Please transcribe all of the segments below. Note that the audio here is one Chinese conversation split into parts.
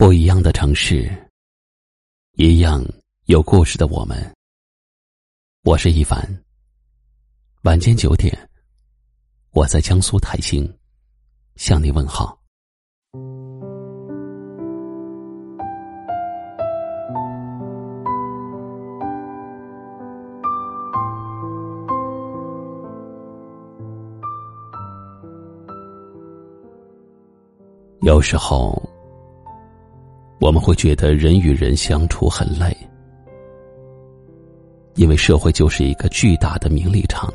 不一样的城市，一样有故事的我们。我是一凡。晚间九点，我在江苏泰兴向你问好。有时候。我们会觉得人与人相处很累，因为社会就是一个巨大的名利场。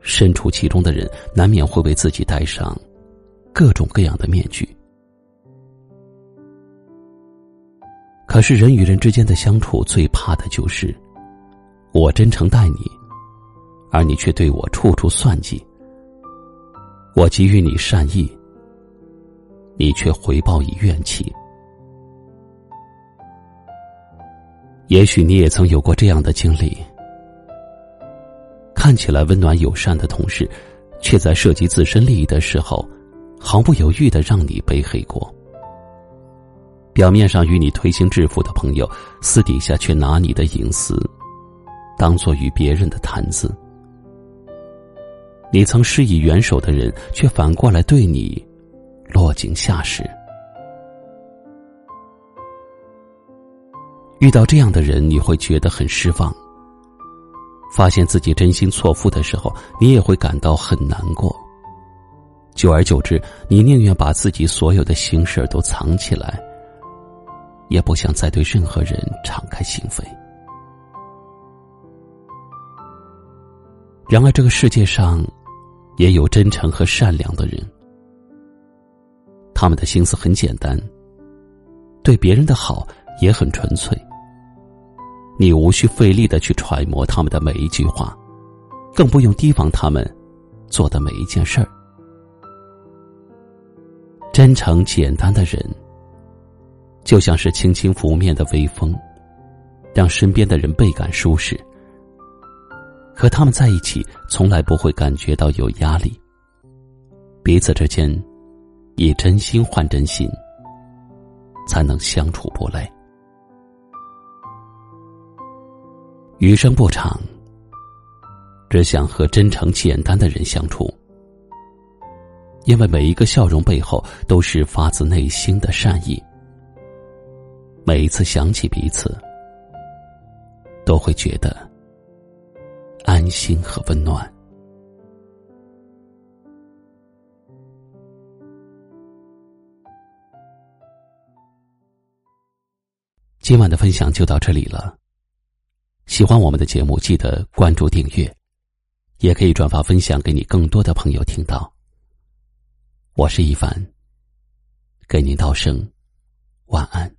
身处其中的人，难免会为自己戴上各种各样的面具。可是人与人之间的相处，最怕的就是我真诚待你，而你却对我处处算计；我给予你善意，你却回报以怨气。也许你也曾有过这样的经历：看起来温暖友善的同事，却在涉及自身利益的时候，毫不犹豫的让你背黑锅；表面上与你推心置腹的朋友，私底下却拿你的隐私当做与别人的谈资；你曾施以援手的人，却反过来对你落井下石。遇到这样的人，你会觉得很失望；发现自己真心错付的时候，你也会感到很难过。久而久之，你宁愿把自己所有的心事都藏起来，也不想再对任何人敞开心扉。然而，这个世界上也有真诚和善良的人，他们的心思很简单，对别人的好也很纯粹。你无需费力的去揣摩他们的每一句话，更不用提防他们做的每一件事儿。真诚简单的人，就像是轻轻拂面的微风，让身边的人倍感舒适。和他们在一起，从来不会感觉到有压力。彼此之间，以真心换真心，才能相处不累。余生不长，只想和真诚简单的人相处，因为每一个笑容背后都是发自内心的善意。每一次想起彼此，都会觉得安心和温暖。今晚的分享就到这里了。喜欢我们的节目，记得关注订阅，也可以转发分享给你更多的朋友听到。我是一凡，给您道声晚安。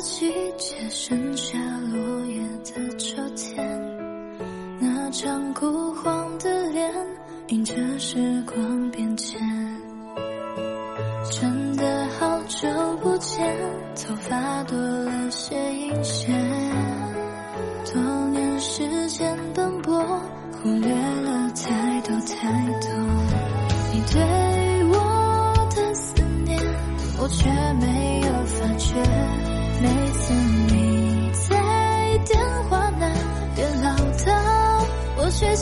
季节剩下落叶的秋天，那张枯黄的脸，映着时光变迁。真的好久不见，头发多了些阴线。多年时间奔波，忽略了太多太多。你对我的思念，我却没有发觉。每次你在电话那边唠叨，我却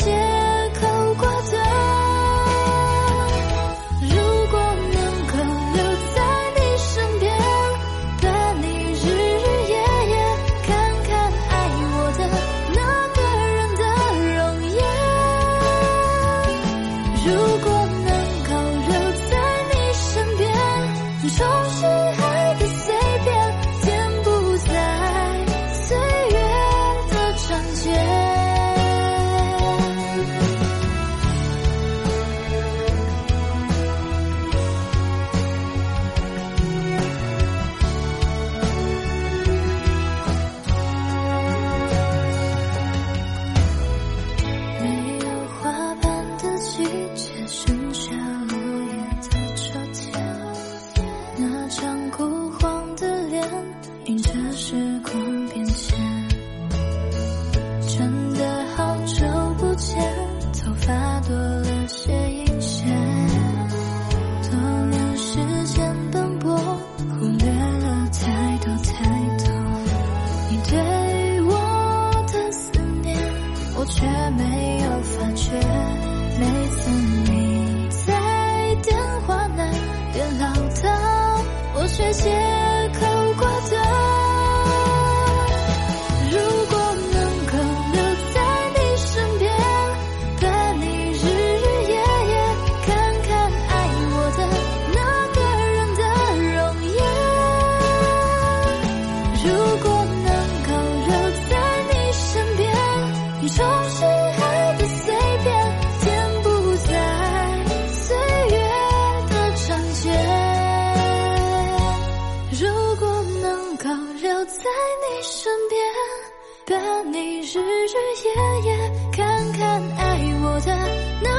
时光变迁，真的好久不见，头发多了些银线，多年时间奔波，忽略了太多太多，你对我的思念，我却没有发觉，每次你在电话那边唠叨，我却接。日日夜夜看看爱我的那。